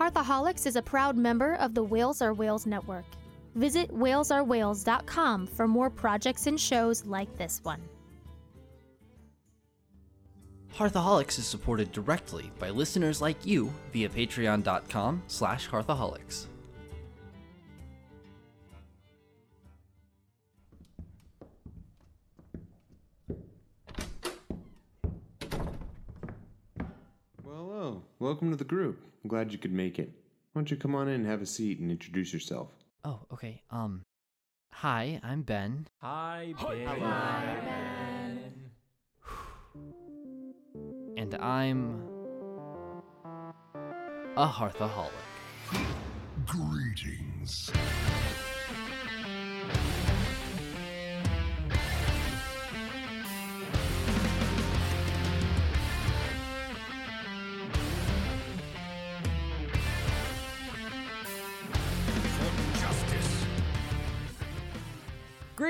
Hearthaholics is a proud member of the Whales Are Whales Network. Visit whalesareWhales.com for more projects and shows like this one. Hearthaholics is supported directly by listeners like you via patreon.com slash hearthaholics. Welcome to the group. I'm glad you could make it. Why don't you come on in and have a seat and introduce yourself? Oh, okay. Um, hi, I'm Ben. Hi, Ben. And I'm a Hearthaholic. Greetings.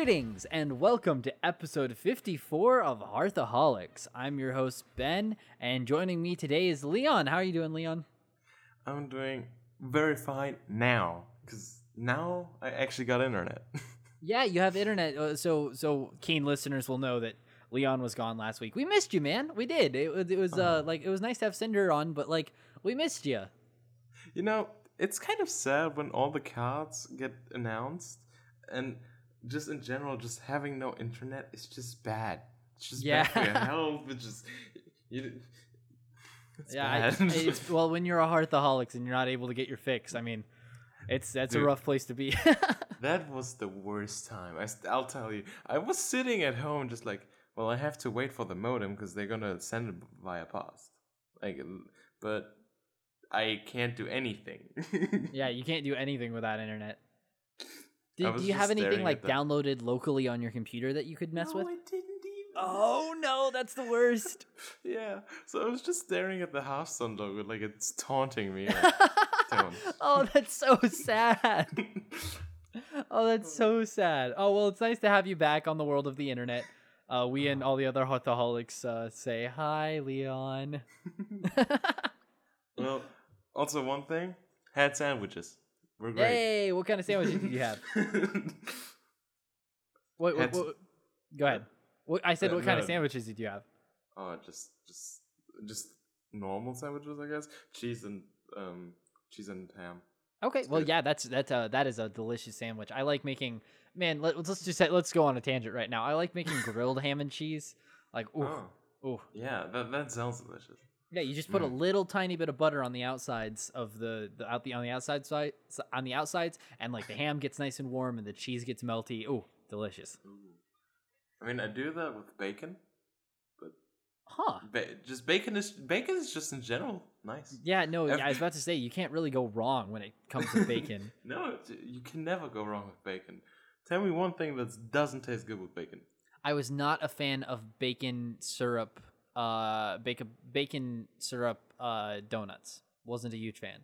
Greetings and welcome to episode 54 of Hearthaholics. I'm your host Ben, and joining me today is Leon. How are you doing, Leon? I'm doing very fine now because now I actually got internet. Yeah, you have internet, uh, so so keen listeners will know that Leon was gone last week. We missed you, man. We did. It, was- it was uh like it was nice to have Cinder on, but like we missed you. you know, it's kind of sad when all the cards get announced, and just in general, just having no internet is just bad. It's just bad for your Yeah. health. It's just you. It's yeah, I, it's, well, when you're a Hearthaholics and you're not able to get your fix, I mean, it's that's a rough place to be. That was the worst time. I, I'll tell you. I was sitting at home just like, well, I have to wait for the modem because they're gonna send it via post. Like, but I can't do anything. yeah, you can't do anything without internet. I Did, do you have anything like downloaded locally on your computer that you could mess no, with? I didn't even. Oh no, that's the worst. Yeah. So I was just staring at the Hearthstone logo, like it's taunting me. Like, oh, that's so sad. Oh, that's so sad. Oh well, it's nice to have you back on the world of the internet. Uh, we and all the other Hearthaholics uh, say hi, Leon. well, also one thing: had sandwiches. We're great. hey, what kind of sandwiches did you have? What, what, what- go ahead. What, I said, Uh, what kind of sandwiches did you have? Oh, just just just normal sandwiches, I guess. Cheese and um cheese and ham. Okay, well, good. yeah, that's that's uh, that is a delicious sandwich. I like making. Man, let, let's just say, let's go on a tangent right now. I like making grilled ham and cheese. Like, ooh, Oh, ooh. yeah, that that sounds delicious. Yeah, you just put a mm. little tiny bit of butter on the outsides of the, the out the on the outside side on the outsides, and like the ham gets nice and warm, and the cheese gets melty. Ooh, delicious. I mean, I do that with bacon, but Huh? ba- just bacon is bacon is just in general nice. Yeah, no, Ev- yeah, I was about to say you can't really go wrong when it comes to bacon. No, you can never go wrong with bacon. Tell me one thing that doesn't taste good with bacon. I was not a fan of bacon syrup, uh, bacon bacon syrup uh, donuts. Wasn't a huge fan.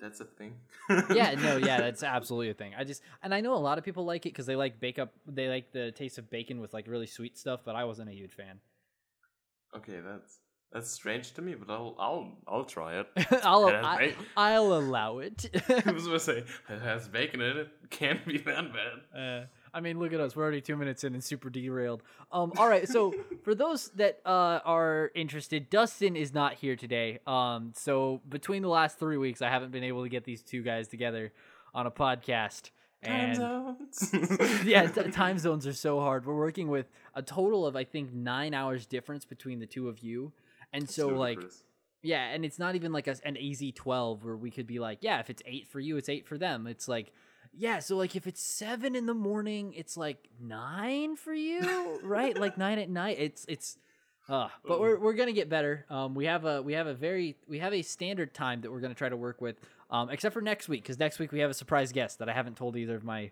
That's a thing. yeah, no, yeah, that's absolutely a thing. I just and I know a lot of people like it because they like bake up, they like the taste of bacon with like really sweet stuff, but I wasn't a huge fan. okay, that's that's strange to me, but I'll I'll I'll try it. I'll I, i'll allow it. I was gonna say it has bacon in it. Can't be that bad. Uh, I mean, look at us. We're already two minutes in and super derailed. Um, all right. So for those that uh, are interested, Dustin is not here today. Um, so between the last three weeks, I haven't been able to get these two guys together on a podcast. And yeah, t- time zones are so hard. We're working with a total of I think nine hours difference between the two of you, and so like yeah, and it's not even like a, an easy 12 where we could be like, yeah, if it's 8 for you, it's 8 for them. It's like, yeah, so like if it's 7 in the morning, it's like 9 for you, right? like 9 at night. It's it's uh but we're we're going to get better. Um we have a we have a very we have a standard time that we're going to try to work with. Um except for next week cuz next week we have a surprise guest that I haven't told either of my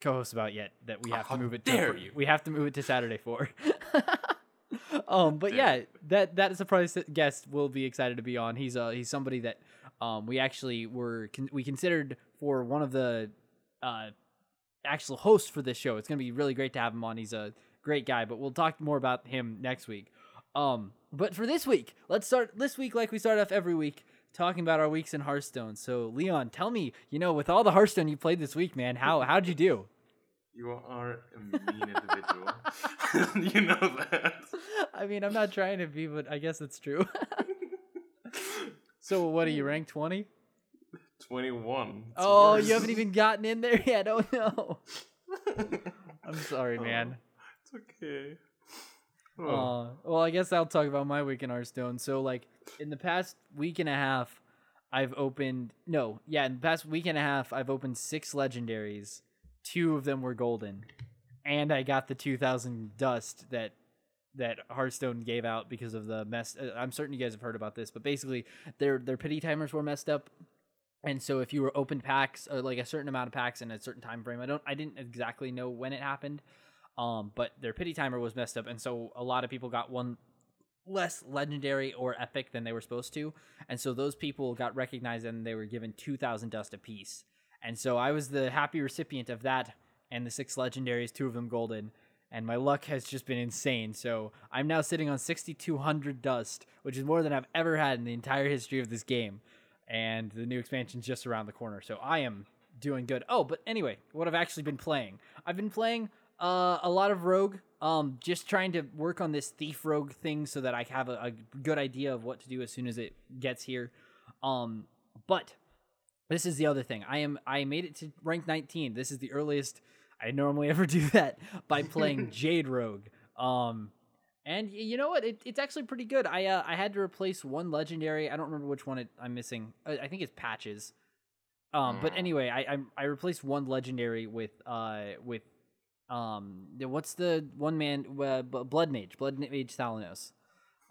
co-hosts about yet that we have How to move it dare to you. we have to move it to Saturday for. um, but yeah, that that surprise guest will be excited to be on. He's uh he's somebody that um we actually were con- we considered for one of the uh actual host for this show. It's gonna be really great to have him on. He's a great guy, but we'll talk more about him next week. Um, but for this week, let's start this week like we start off every week. talking about our weeks in Hearthstone. So, Leon, tell me, you know, with all the Hearthstone you played this week, man, how how'd you do? You are a mean individual. you know that. I mean, I'm not trying to be, but I guess it's true. so, what are you ranked 20? 21. It's Oh, worse. you haven't even gotten in there yet. Oh no. I'm sorry, man. It's okay. Oh. Uh, well, I guess I'll talk about my week in Hearthstone. So, like, in the past week and a half, I've opened no, yeah, in the past week and a half, I've opened six legendaries. Two of them were golden, and I got the 2,000 dust that that Hearthstone gave out because of the mess. uh, I'm certain you guys have heard about this, but basically, their their pity timers were messed up. And so, if you were open packs, or like a certain amount of packs in a certain time frame, I don't, I didn't exactly know when it happened, um, but their pity timer was messed up, and so a lot of people got one less legendary or epic than they were supposed to, and so those people got recognized and they were given two thousand dust apiece. And so I was the happy recipient of that, and the six legendaries, two of them golden, and my luck has just been insane. So I'm now sitting on sixty two hundred dust, which is more than I've ever had in the entire history of this game. And the new expansion's just around the corner, so I am doing good. Oh, but anyway, what I've actually been playing, I've been playing uh, a lot of Rogue. Um, just trying to work on this thief rogue thing so that I have a, a good idea of what to do as soon as it gets here. Um, but this is the other thing. I am I made it to rank 19. This is the earliest I normally ever do that by playing Jade Rogue. Um, and you know what? It, it's actually pretty good. I uh, I had to replace one legendary. I don't remember which one it, I'm missing. I, I think it's Patches. Um, but anyway, I, I I replaced one legendary with uh with um what's the one man uh, Blood Mage Blood Mage Thalnos.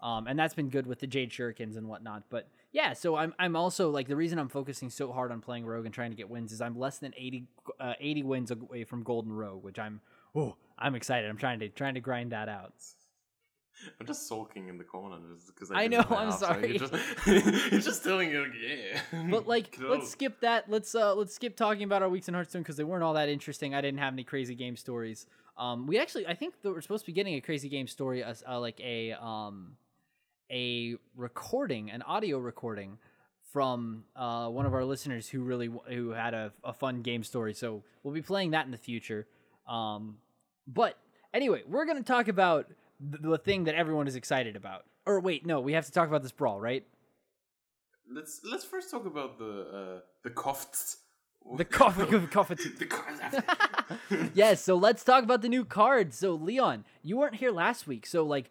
Um, and that's been good with the Jade Shurikens and whatnot. But yeah, so I'm I'm also like the reason I'm focusing so hard on playing Rogue and trying to get wins is I'm less than 80, uh, 80 wins away from Golden Rogue, which I'm oh I'm excited. I'm trying to trying to grind that out. I'm just sulking in the corner because I I, know, I'm sorry. You're just, you're just telling you, yeah. But like, Go. let's skip that. Let's uh, let's skip talking about our weeks in Hearthstone because they weren't all that interesting. I didn't have any crazy game stories. Um, we actually, I think that we're supposed to be getting a crazy game story, as uh, like a um, a recording, an audio recording from uh one of our listeners who really w- who had a, a fun game story. So we'll be playing that in the future. Um, but anyway, we're gonna talk about the, the thing that everyone is excited about. Or wait, no, we have to talk about this brawl, right? Let's let's first talk about the uh, the cofts. The coffee of coffee. the cofts. yes, so let's talk about the new cards. So Leon, you weren't here last week, so like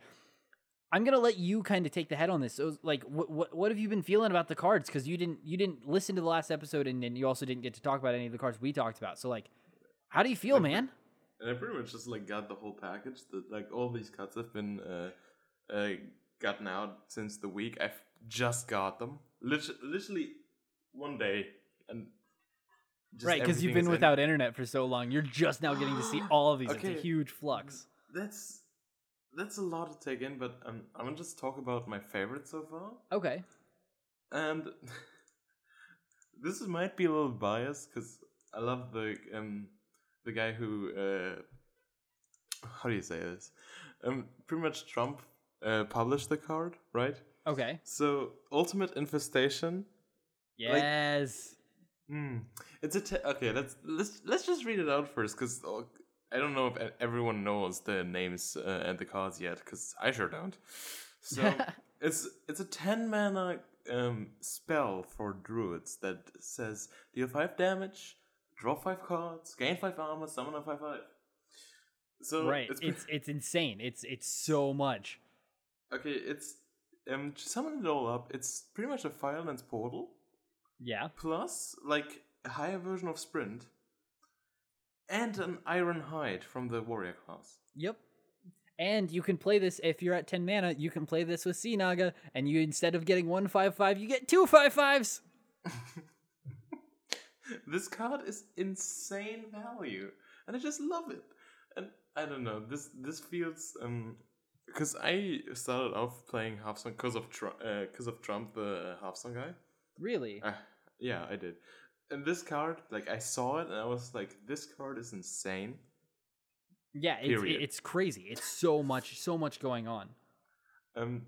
I'm gonna let you kind of take the head on this. So like, what what what have you been feeling about the cards? Because you didn't you didn't listen to the last episode, and then you also didn't get to talk about any of the cards we talked about. So like, how do you feel, man? And I pretty much just like got the whole package. That like all these cuts have been uh, uh, gotten out since the week. I've just got them, literally, literally one day, and just right, because you've been is in. without internet for so long. You're just now getting to see all of these. It's a huge flux. That's that's a lot to take in, but um, I'm gonna just talk about my favorite so far. Okay. And this might be a little biased because I love the um the guy who uh how do you say this? Um, pretty much Trump uh, published the card, right? Okay. So ultimate infestation. Yes. Hmm. It's a te- okay. Let's let's let's just read it out first because I don't know if everyone knows the names uh, and the cards yet because I sure don't. So it's it's a ten mana um, spell for druids that says deal five damage, draw five cards, gain five armor, summon a five five. So right. it's, It's it's insane. It's it's so much. okay. It's um to summon it all up. It's pretty much a Firelands portal. Yeah. plus like a higher version of sprint and an iron hide from the warrior class Yep. And you can play this if you're at 10 mana, you can play this with Sea Naga, and you instead of getting one five five, you get two five fives. this card is insane value and i just love it and i don't know this this feels um because i started off playing half song because of Trump, uh, cause of Trump, the half song guy. Really? Uh, yeah, I did. And this card, like, I saw it and I was like, this card is insane. Yeah, it's period. it's crazy. It's so much so much going on. Um,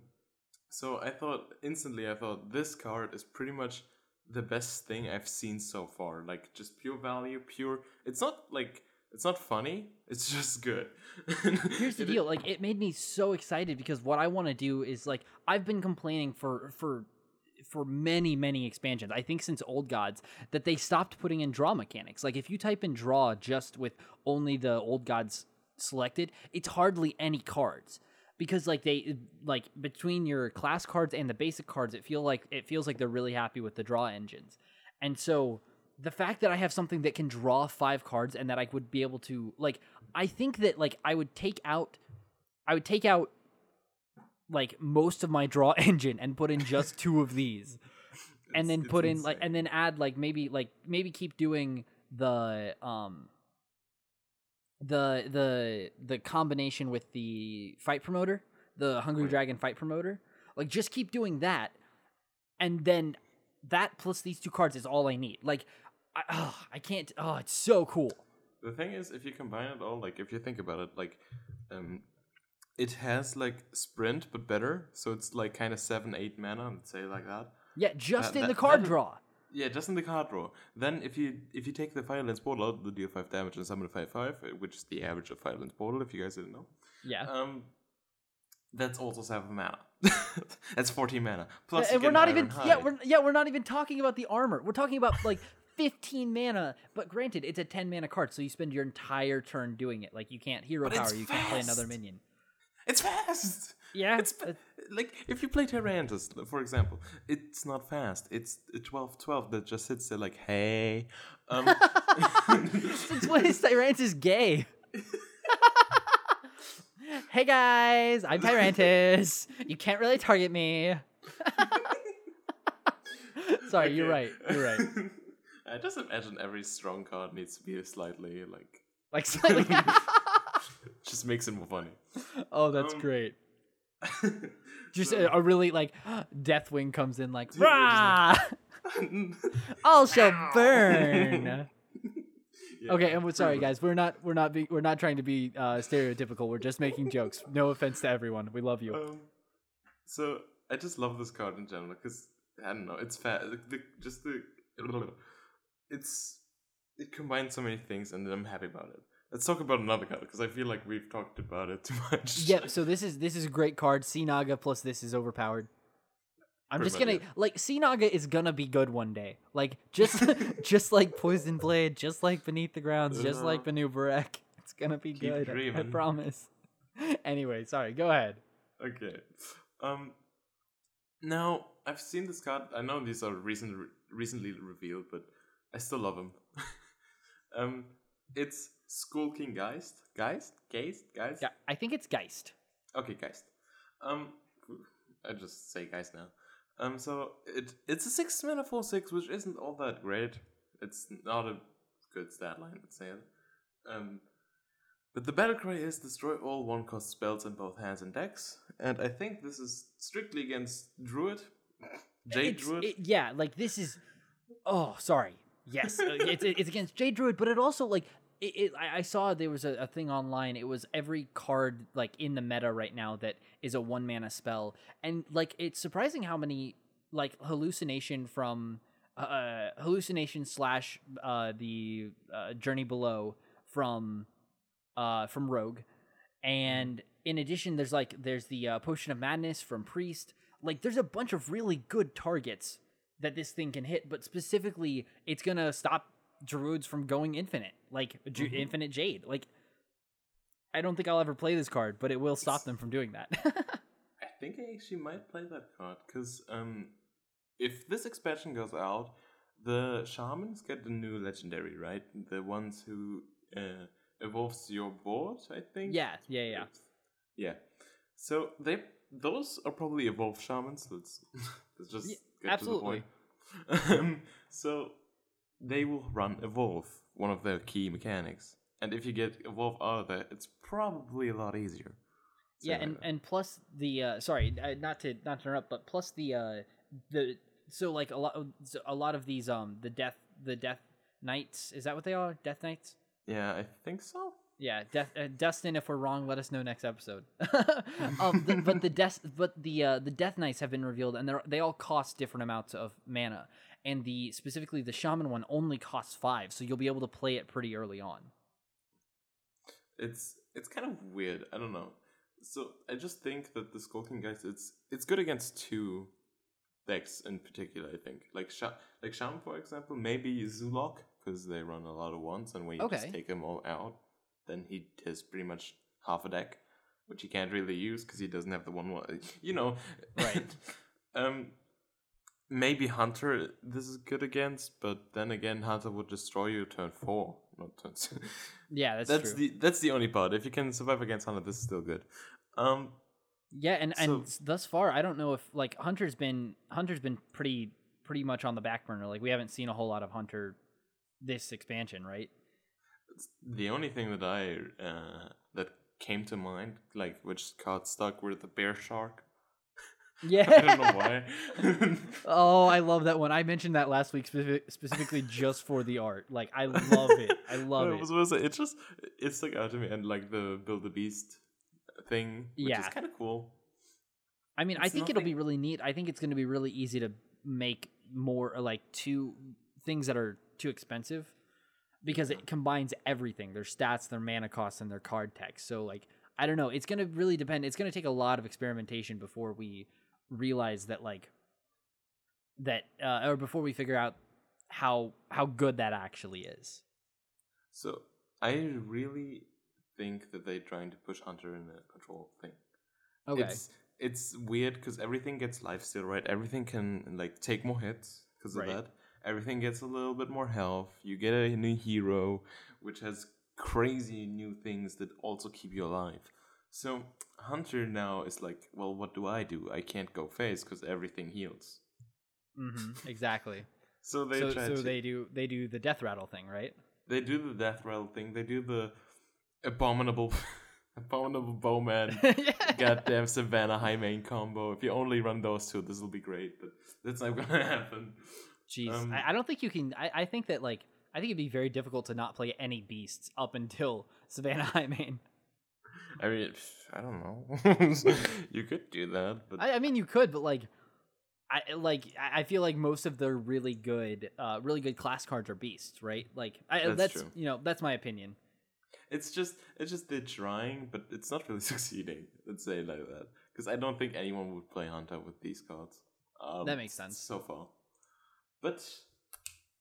So I thought instantly. I thought this card is pretty much the best thing I've seen so far. Like just pure value, pure. It's not like it's not funny. It's just good. Here's the deal. Like it made me so excited because what I want to do is like I've been complaining for for for many many expansions. I think since Old Gods that they stopped putting in draw mechanics. Like if you type in draw just with only the Old Gods selected, it's hardly any cards. Because like they like between your class cards and the basic cards, it feel like it feels like they're really happy with the draw engines. And so the fact that I have something that can draw five cards and that I would be able to like I think that like I would take out I would take out like most of my draw engine and put in just two of these. and then put in like and then add like maybe like maybe keep doing the um the the the combination with the fight promoter, the Hungry Dragon fight promoter. Like just keep doing that and then that plus these two cards is all I need. Like I, oh, I can't oh it's so cool. The thing is, if you combine it all, like if you think about it, like um, it has like sprint but better, so it's like kind of seven, eight mana, let's say like that. Yeah, just That- in that- the card that- draw. Yeah, just in the card draw. Then if you if you take the Firelands Portal out, the deal five damage and summon a five five, uh, which is the average of Firelands Portal, if you guys didn't know. Yeah. Um, that's also seven mana. that's fourteen mana. Plus, Yeah, and we're not even Hide. yeah we're yeah we're not even talking about the armor. We're talking about like 15 mana. But granted, it's a 10 mana card, so you spend your entire turn doing it. Like you can't hero But power, you can't play another minion. It's fast. Yeah, It's uh, like if you play Tyrantus, for example, it's not fast. It's a 12-12 that just sits there like, hey. Um, Since when is Tyrantus gay? hey guys, I'm Tyrantus. You can't really target me. Sorry, you're right. You're right. I just imagine every strong card needs to be slightly like Like slightly. Just makes it more funny. oh, that's Um, great. Just So- a, a really like Deathwing comes in like rah. All shall burn. Yeah, Okay, and we're sorry, guys. We're not we're not be, we're not trying to be uh, stereotypical. We're just making jokes. No offense to everyone. We love you. Um, so I just love this card in general because I don't know, it's fat. The, the, just the it's it combines so many things, and I'm happy about it. Let's talk about another card because I feel like we've talked about it too much. Yep. So this is this is a great card. Sea Naga plus this is overpowered. I'm Pretty just gonna like Sea Naga is gonna be good one day. Like just just like Poison Blade, just like Beneath the Grounds, just like Uh-huh. It's gonna be good. I- I promise. anyway, sorry. Go ahead. Okay. Um. Now I've seen this card. I know these are recent, recently revealed, but I still love them. um, it's Skulking Geist. Geist? Geist? Geist? Yeah, I think it's Geist. Okay, Geist. Um, I just say Geist now. Um, so it it's a six mana four six, which isn't all that great. It's not a good stat line, let's say it. Um, but the battle cry is destroy all one cost spells in both hands and decks, and I think this is strictly against Druid, Jade It's- Druid. it- yeah, like this is. Oh, sorry. Yes, it's it's against Jade Druid, but it also like it. it I, saw there was a, a thing online. It was every card like in the meta right now that is a one mana spell, and like it's surprising how many like hallucination from uh hallucination slash uh the uh, journey below from uh from Rogue, and in addition, there's like there's the uh, potion of madness from Priest. Like there's a bunch of really good targets that this thing can hit, but specifically, it's gonna stop druids from going infinite, like Ju- infinite jade. Like I don't think I'll ever play this card, but it will stop them from doing that. I think I actually might play that card because um, if this expansion goes out, the shamans get the new legendary, right? The ones who uh, evolves your board, I think. yeah, yeah, yeah. yeah. So they those are probably evolved shamans. Let's let's just Yeah, get absolutely. to the point. um, so they will run evolve, one of their key mechanics. And if you get evolve out of that, it's probably a lot easier. yeah, and and plus the uh, sorry, not to not to interrupt, but plus the uh, the so like a lot of, so a lot of these um the death the death knights is that what they are death knights yeah, I think so. Yeah, Death, uh, Dustin. If we're wrong, let us know next episode. um, the, but the death, but the uh, the Death Knights have been revealed, and they they all cost different amounts of mana. And the specifically the Shaman one only costs five, so you'll be able to play it pretty early on. It's it's kind of weird. I don't know. So I just think that the Skulking Geist, it's it's good against two decks in particular. I think like Sha- like Shaman for example, maybe Zoolock because they run a lot of ones, and when you Okay. just take them all out, then he has pretty much half a deck, which he can't really use because he doesn't have the one one. You know, Right. um, maybe Hunter this is good against, but then again, Hunter would destroy you turn four, not turn. s- Yeah, that's, that's true. the that's the only part. If you can survive against Hunter, this is still good. Um, Yeah, and and So- s- thus far, I don't know if like Hunter's been Hunter's been pretty pretty much on the back burner. Like we haven't seen a whole lot of Hunter this expansion, right? the only thing that I uh, that came to mind, like which card stuck, were the bear shark. Yeah. I don't know why. oh, I love that one. I mentioned that last week specific, specifically just for the art. Like I love it. I love I it. was say, it just it stuck out to me, and like the build a beast thing, which Yeah. is kind of cool. I mean, I It's think it'll be really neat. I think it's going to be really easy to make more like two things that are too expensive because it combines everything their stats, their mana costs, and their card text. So, like, I don't know. It's going to really depend. It's going to take a lot of experimentation before we realize that, like, that, uh, or before we figure out how how good that actually is. So I really think that they're trying to push Hunter in a control thing. Okay. It's it's weird because everything gets lifesteal, right? Everything can like take more hits because of Right. that. Everything gets a little bit more health. You get a new hero, which has crazy new things that also keep you alive. So Hunter now is like, well, what do I do? I can't go face because everything heals. hmm exactly. So they so try so they do they do the death rattle thing, right? they do the death rattle thing. They do the abominable abominable bowman goddamn Savannah Highmane combo. If you only run those two, this will be great. But that's not gonna happen. Jeez, Um, I, I don't think you can. I, I think that like I think it'd be very difficult to not play any beasts up until Savannah Highmane. I mean, I don't know. you could do that, but I, I mean, you could, but like, I like I feel like most of the really good, uh, really good class cards are beasts, right? Like, I, That's that's, you know that's my opinion. it's just it's just they're trying, but it's not really succeeding. Let's say it like that, because I don't think anyone would play Hunter with these cards. Um, That makes sense. so far. But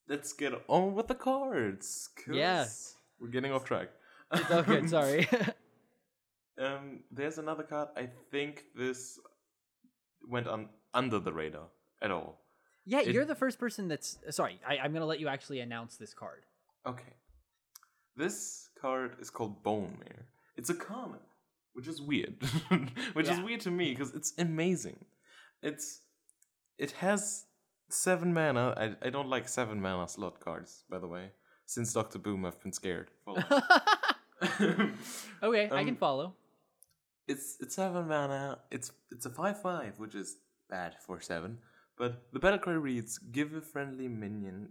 let's get on with the cards. 'cause Yeah. we're getting off track. It's good. Sorry. Um, there's another card. I think this went on under the radar at all. yeah, It- you're the first person that's sorry. I, I'm gonna let you actually announce this card. Okay. This card is called Bone Mare. It's a common, which is weird. which is weird to me because it's amazing. It's it has seven mana. I, I don't like seven mana slot cards, by the way. Since Doctor Boom, I've been scared. Okay, I can Um, follow. It's it's seven mana. It's it's a five five, which is bad for seven. But the battle cry reads: give a friendly minion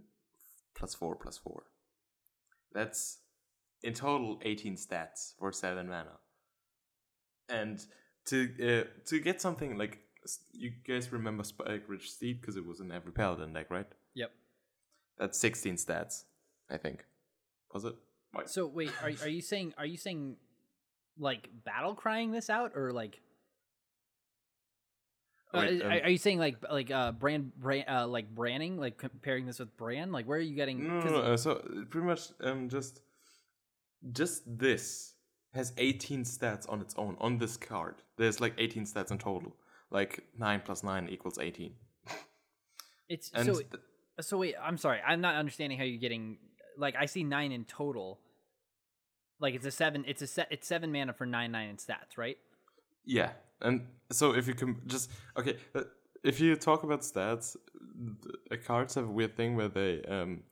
plus four plus four. That's in total eighteen stats for seven mana. And to uh, to get something like you guys remember Spikeridged Steed because it was in every paladin deck, right? Yep. That's sixteen stats, I think. Was it? Wait. So wait, are are you saying are you saying like battle crying this out or like uh, Wait, are, um, are you saying like like uh brand brand uh like branding like comparing this with brand like where are you getting No, no, no, so uh, pretty much um just just this has 18 stats on its own on this card. There's like 18 stats in total. Like 9 plus 9 equals 18. it's And so th- so wait i'm sorry i'm not understanding how you're getting like i see nine in total like it's a seven it's a set it's seven mana for nine nine in stats right yeah. And so if you can just okay, uh, if you talk about stats, the cards have a weird thing where they um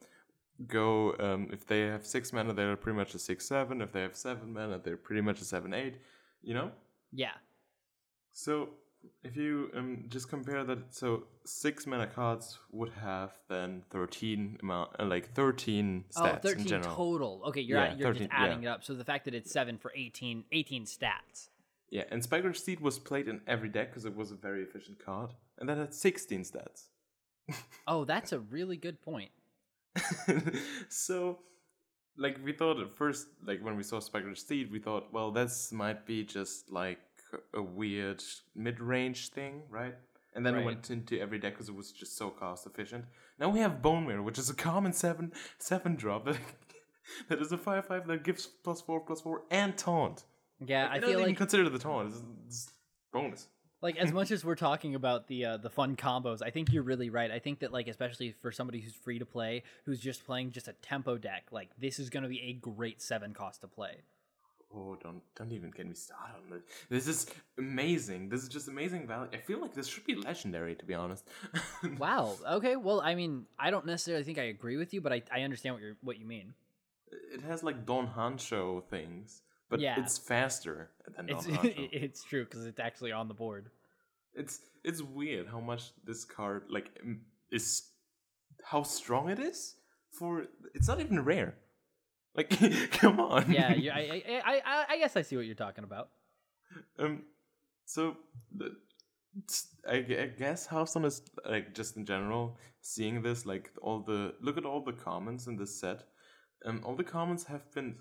go um if they have 6 mana they're pretty much a 6 7, if they have 7 mana they're pretty much a 7 8, you know? yeah So if you um just compare that, so six mana cards would have then thirteen amount, uh, like thirteen stats 13 in general. total. Okay, you're Yeah, at- you're 13 just adding yeah. it up. So the fact that it's 7 for 18 18 stats. Yeah, and Spikeridged Steed was played in every deck because it was a very efficient card, and that had sixteen stats. Oh, that's a really good point. so, like we thought at first, like when we saw Spikeridged Steed, we thought, well, this might be just like a weird mid-range thing, right? And then Right. it went into every deck because it was just so cost efficient. Now we have Bone Mare, which is a common seven seven drop that that is a five five that gives plus four plus four and taunt. Yeah, Like, I it doesn't feel even like consider the taunt. It's, it's bonus. like as much as we're talking about the uh, the fun combos, I think you're really right. I think that like especially for somebody who's free to play, who's just playing just a tempo deck, like this is going to be a great 7 cost to play. Oh, don't don't even get me started on this. This is amazing. This is just amazing value. I feel like this should be legendary, to be honest. Wow. Okay. Well, I mean, I don't necessarily think I agree with you, but I, I understand what you what you mean. It has like Don Han'Cho things, but Yeah. it's faster than Don It's Hancho. it's true because it's actually on the board. it's it's weird how much this card like is how strong it is for it's not even rare. Like, come on. Yeah. You, I, I, I I guess I see what you're talking about. Um, so the, I, I guess Hearthstone is like just in general seeing this like all the look at all the comments in this set. Um, all the comments have been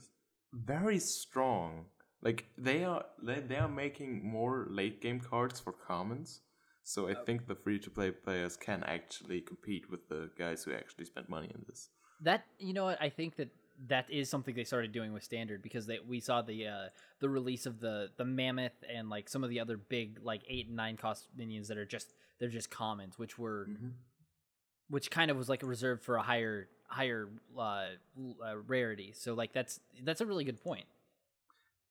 very strong. Like they are they, they are making more late game cards for commons. So I think the free to play players can actually compete with the guys who actually spent money in this. That you know what I think that that is something they started doing with standard because they we saw the uh the release of the the mammoth and like some of the other big like eight and nine cost minions that are just they're just commons which were which kind of was like reserved for a higher higher uh, uh rarity so like that's that's a really good point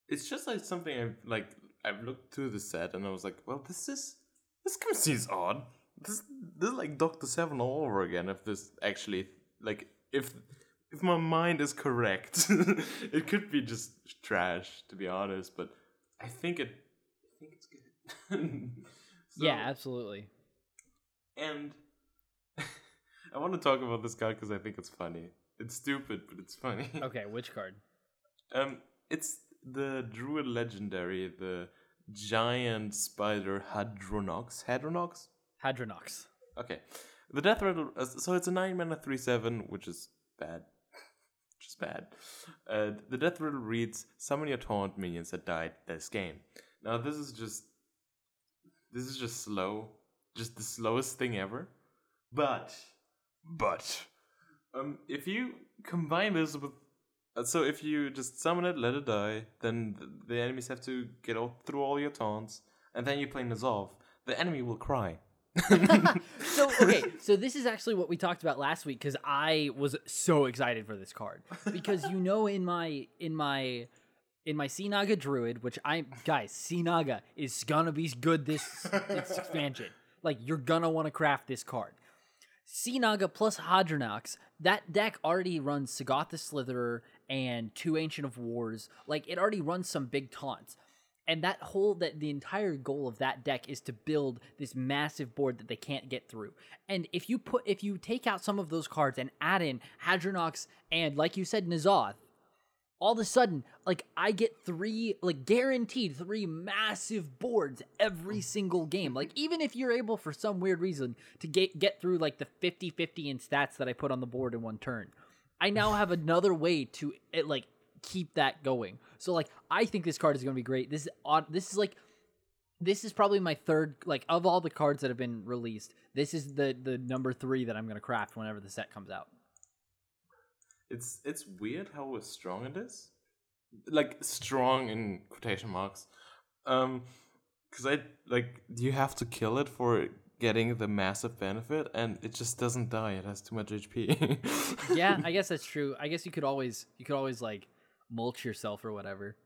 it's just like something I've like I've looked through the set and I was like, well, this is this kind of seems odd. This this is like Doctor Seven all over again. If this actually like if if my mind is correct, it could be just trash to be honest. But I think it I think it's good. So- yeah absolutely and I want to talk about this card because I think it's funny. It's stupid, but it's funny. okay which card Um, it's the Druid Legendary, the giant spider Hadronox. Hadronox? hadronox Okay. The Death Rattle. Uh, so it's a 9 mana 3 7, which is bad. Which is bad. Uh, the Death Rattle reads Summon your taunt minions that died this game. Now, this is just. This is just slow. Just the slowest thing ever. But. But. Um, if you combine this with uh, so if you just summon it, let it die, then th- the enemies have to get all through all your taunts, and then you play N'Zoth. The enemy will cry. So okay, so this is actually what we talked about last week because I was so excited for this card because you know in my in my in my Sinaga Druid, which I guys Sinaga is gonna be good this this expansion. Like you're gonna want to craft this card. Sinaga plus Hadronox, that deck already runs Sagoth the Slitherer and two Ancient of Wars. Like it already runs some big taunts. And that whole that the entire goal of that deck is to build this massive board that they can't get through. And if you put if you take out some of those cards and add in Hadronox and like you said N'Zoth, all of a sudden, like I get three, like guaranteed three massive boards every single game. Like even if you're able for some weird reason to get get through like the 50-50 in stats that I put on the board in one turn, I now have another way to it, like keep that going. So like I think this card is going to be great. This is odd. This is like this is probably my third like of all the cards that have been released. This is the the number 3 that I'm going to craft whenever the set comes out. It's it's weird how strong it is, like strong in quotation marks, um, because I like you have to kill it for getting the massive benefit, and it just doesn't die. It has too much HP. yeah, I guess that's true. I guess you could always you could always like mulch yourself or whatever.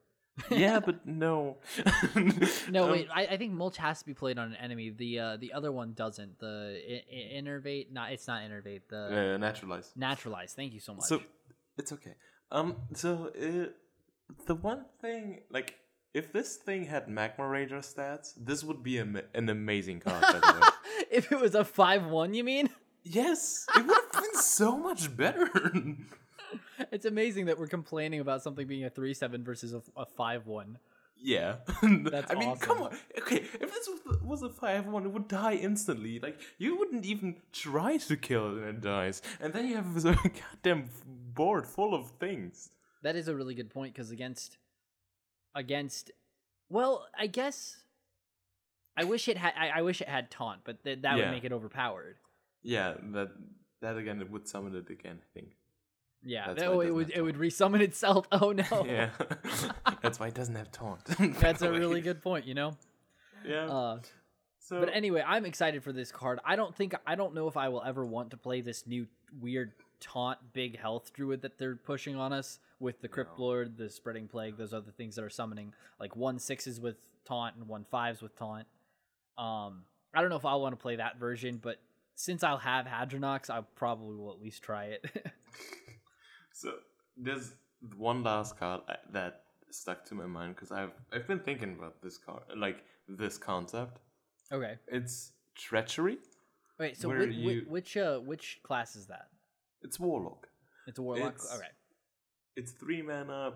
yeah, but no. No, Um, wait. I, I think mulch has to be played on an enemy. The uh, the other one doesn't. The I- I- innervate. Not. It's not innervate. The Uh, naturalize. naturalize. Thank you so much. So it's okay. Um. So uh, the one thing, like, if this thing had Magma Rager stats, this would be am- an amazing card. By the way. if it was a five one, you mean? yes, it would have been so much better. It's amazing that we're complaining about something being a three seven versus a, a five one. yeah, That's I mean, come on. Okay, if this was, was a five-one, it would die instantly. Like you wouldn't even try to kill it and it dies, and then you have a goddamn board full of things. That is a really good point because against against well, I guess I wish it had I, I wish it had taunt, but th- that Yeah. would make it overpowered. Yeah, that that again, it would summon it again. I think. Yeah, That's that- it it would it would resummon itself. Oh no, Yeah, that's why it doesn't have taunt. that's a really good point. You know. Yeah. Uh, so, But anyway, I'm excited for this card. I don't think I don't know if I will ever want to play this new weird taunt big health druid that they're pushing on us with the Crypt Lord, the Spreading Plague, those other things that are summoning like one sixes with taunt and one fives with taunt. Um, I don't know if I want to play that version, but since I'll have Hadronox, I probably will at least try it. So there's one last card that stuck to my mind because I've I've been thinking about this card, like this concept. okay. It's treachery. Wait, so which, you- which uh which class is that? It's warlock. It's a warlock. It's- okay. It's three mana.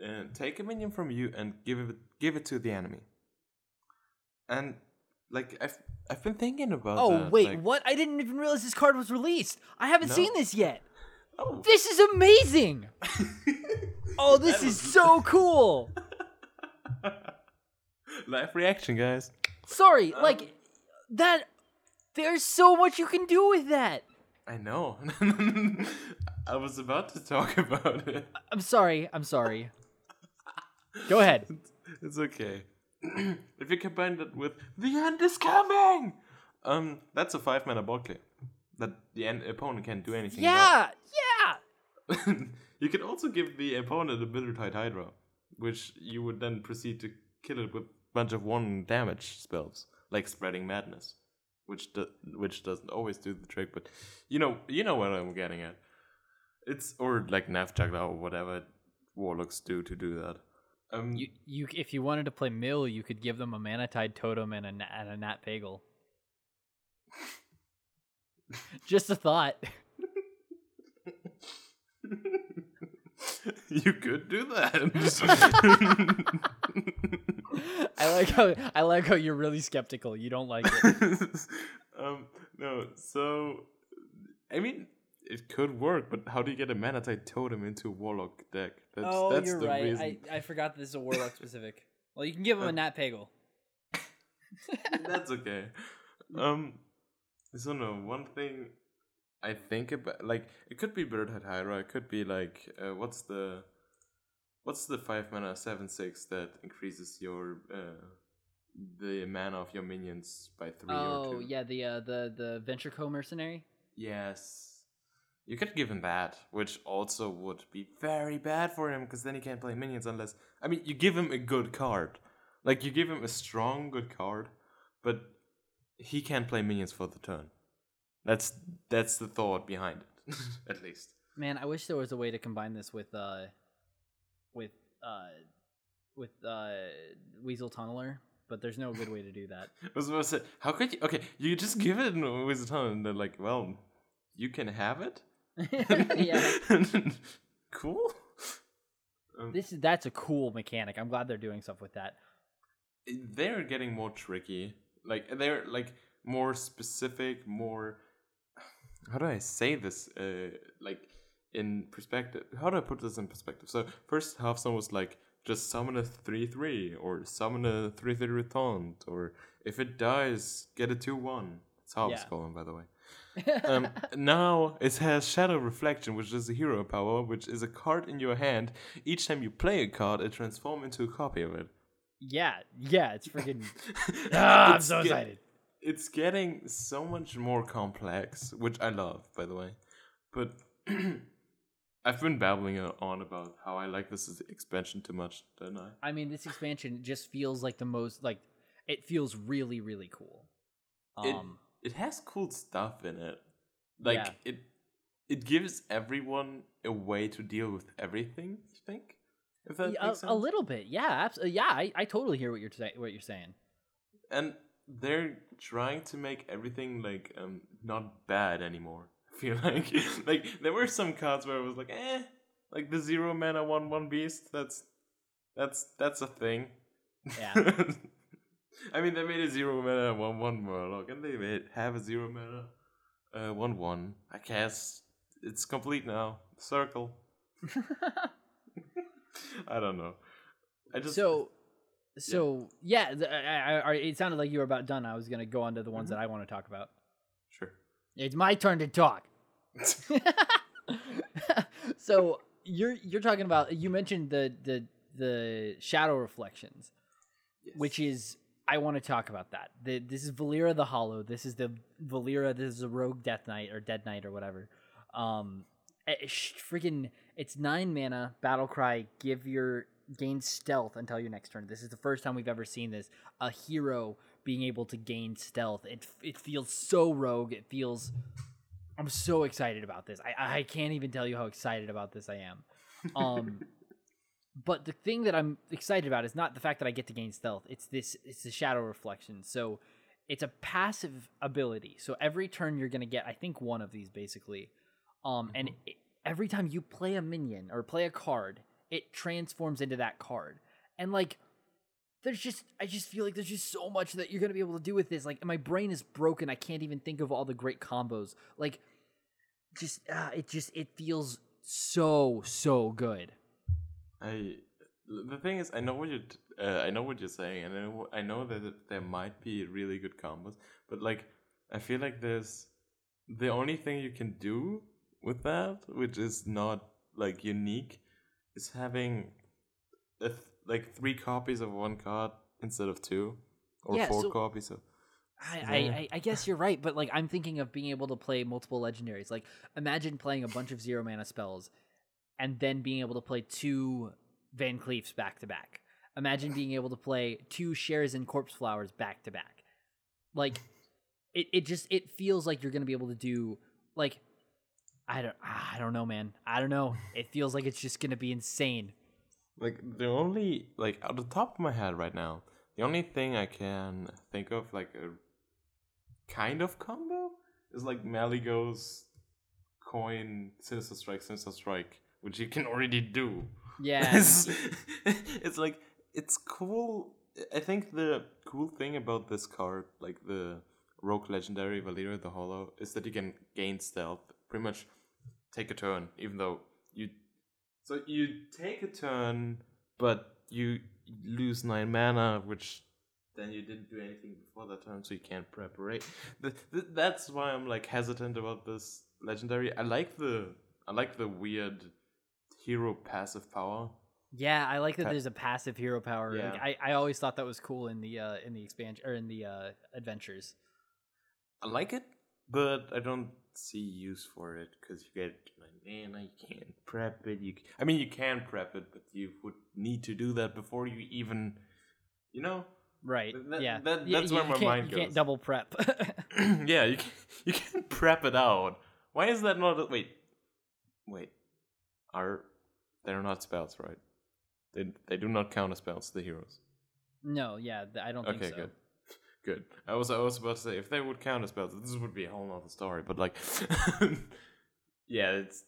And take a minion from you and give it give it to the enemy. And like I've I've been thinking about. Oh that, wait, like- what? I didn't even realize this card was released. I haven't No? seen this yet. Oh, This is amazing. oh, this is so cool. live reaction, guys. Sorry, Um, like that. There's so much you can do with that. I know. I was about to talk about it. I'm sorry. I'm sorry. Go ahead. It's okay. if you combine that with the end is coming, um, that's a five mana bot clear that the end opponent can't do anything. Yeah, yeah. you can also give the opponent a Bittertide Hydra, which you would then proceed to kill it with a bunch of one damage spells, like Spreading Madness, which do, which doesn't always do the trick, but you know you know what I'm getting at. It's or like Nav or whatever warlocks do to do that. Um, You, you, if you wanted to play mill, you could give them a Manatide Totem and a and a Nat Pagel. Just a thought. you could do that. I like how I like how you're really skeptical. You don't like it. um, no, so I mean, it could work, but how do you get a Manatide Totem into a Warlock deck? That's, oh, that's you're the right. reason. I, I forgot this is a warlock specific. Well, you can give him a Nat Pagel. That's okay. Um, so no, one thing I think about, like, it could be Bittertide Hydra. It could be like, uh, what's the, what's the five mana seven six that increases your uh, the mana of your minions by three or Oh two? yeah, the uh, the the Venture Co mercenary. Yes. You could give him that, which also would be very bad for him because then he can't play minions unless. I mean, you give him a good card. Like, you give him a strong, good card, but he can't play minions for the turn. That's that's the thought behind it, at least. Man, I wish there was a way to combine this with uh with uh with uh Weasel Tunneler, but there's no good way to do that. I was about to say, how could you? Okay, you just give it with a ton, and they're like, well, you can have it. yeah. cool. Um, This is that's a cool mechanic. I'm glad they're doing stuff with that. they're getting more tricky. Like they're like more specific, more. How do I say this? Uh, like in perspective. How do I put this in perspective? So first Hearthstone was like just summon a three three or summon a three three taunt or if it dies, get a two one. That's how it's Yeah. going, by the way. um, now it has Shadow Reflection, which is a hero power, which is a card in your hand. Each time you play a card, it transforms into a copy of it. Yeah, yeah, it's freaking ah, I'm so get- excited. It's getting so much more complex, which I love, by the way. But I've been babbling on about how I like this expansion too much, don't I? I mean, this expansion just feels like the most like it feels really really cool. It Um it has cool stuff in it. Like Yeah. it it gives everyone a way to deal with everything, you think? A, sense. a little bit, yeah, absolutely. Yeah, I, I totally hear what you're saying. What you're saying. and they're trying to make everything like um not bad anymore. I feel like like there were some cards where it was like eh, like the zero mana one one beast. That's that's that's a thing. Yeah. I mean, they made a zero mana one one Murloc, and they made have a zero mana uh one one. I guess it's complete now. Circle. I don't know. I just So, so yeah, the, I, I, I, it sounded like you were about done. I was gonna go on to the ones that I want to talk about. sure. It's my turn to talk. so you're you're talking about you mentioned the the the shadow reflections, which is I want to talk about that. The, this is Valeera the Hollow. This is the Valeera. This is a Rogue Death Knight or Dead Knight or whatever. Um, freaking, it's nine mana. Battle cry. Give your gain stealth until your next turn. This is the first time we've ever seen this. A hero being able to gain stealth. It it feels so rogue. It feels. I'm so excited about this. I I can't even tell you how excited about this I am. Um. But the thing that I'm excited about is not the fact that I get to gain stealth. It's this it's the shadow reflection. So it's a passive ability. So every turn you're going to get I think one of these basically. Um and it, every time you play a minion or play a card, it transforms into that card. And like there's just I just feel like there's just so much that you're to be able to do with this. Like my brain is broken. I can't even think of all the great combos. Like just uh, it just it feels so so good. I the thing is, I know what you're t- uh, I know what you're saying, and I know, I know that there might be really good combos, but like I feel like there's the only thing you can do with that, which is not like unique, is having a th- like three copies of one card instead of two, or Yeah, four so- copies of. I, Yeah. I, I- I guess you're right, but like I'm thinking of being able to play multiple legendaries. Like imagine playing a bunch of zero mana spells and then being able to play two VanCleefs back to back. Imagine being able to play two Sherazin Corpse Flowers back to back. Like it, it just it feels like you're gonna be able to do like I don't ah, I don't know, man. I don't know. It feels like it's just gonna be insane. Like the only like out the top of my head right now, the only thing I can think of like a kind of combo is like Malygos coin Sinister Strike, Sinister Strike, which you can already do. Yeah. it's, it's like it's cool. I think the cool thing about this card, like the Rogue Legendary Valeera the Hollow, is that you can gain stealth. Pretty much take a turn, even though you. So you take a turn, but you lose nine mana, which then you didn't do anything before that turn, so you can't preparate. The, the, that's why I'm like hesitant about this legendary. I like the I like the weird hero passive power. Yeah, I like that Pa- there's a passive hero power. Like, Yeah. I, I always thought that was cool in the uh in the expansion or in the uh adventures. I like it, but I don't see use for it because you get nine mana. You can't prep it. You, c- I mean, you can prep it, but you would need to do that before you even, you know. Right. That- yeah. that- that's you- where my mind You can't double prep. yeah, you can, you can prep it out. Why is that not? A, wait, wait. Are they're not spells, right? They they do not count as spells. The heroes. no, yeah, I don't think Okay, so. good. Good. I was I was about to say if they would count as spells, this would be a whole nother story. But like, yeah, it's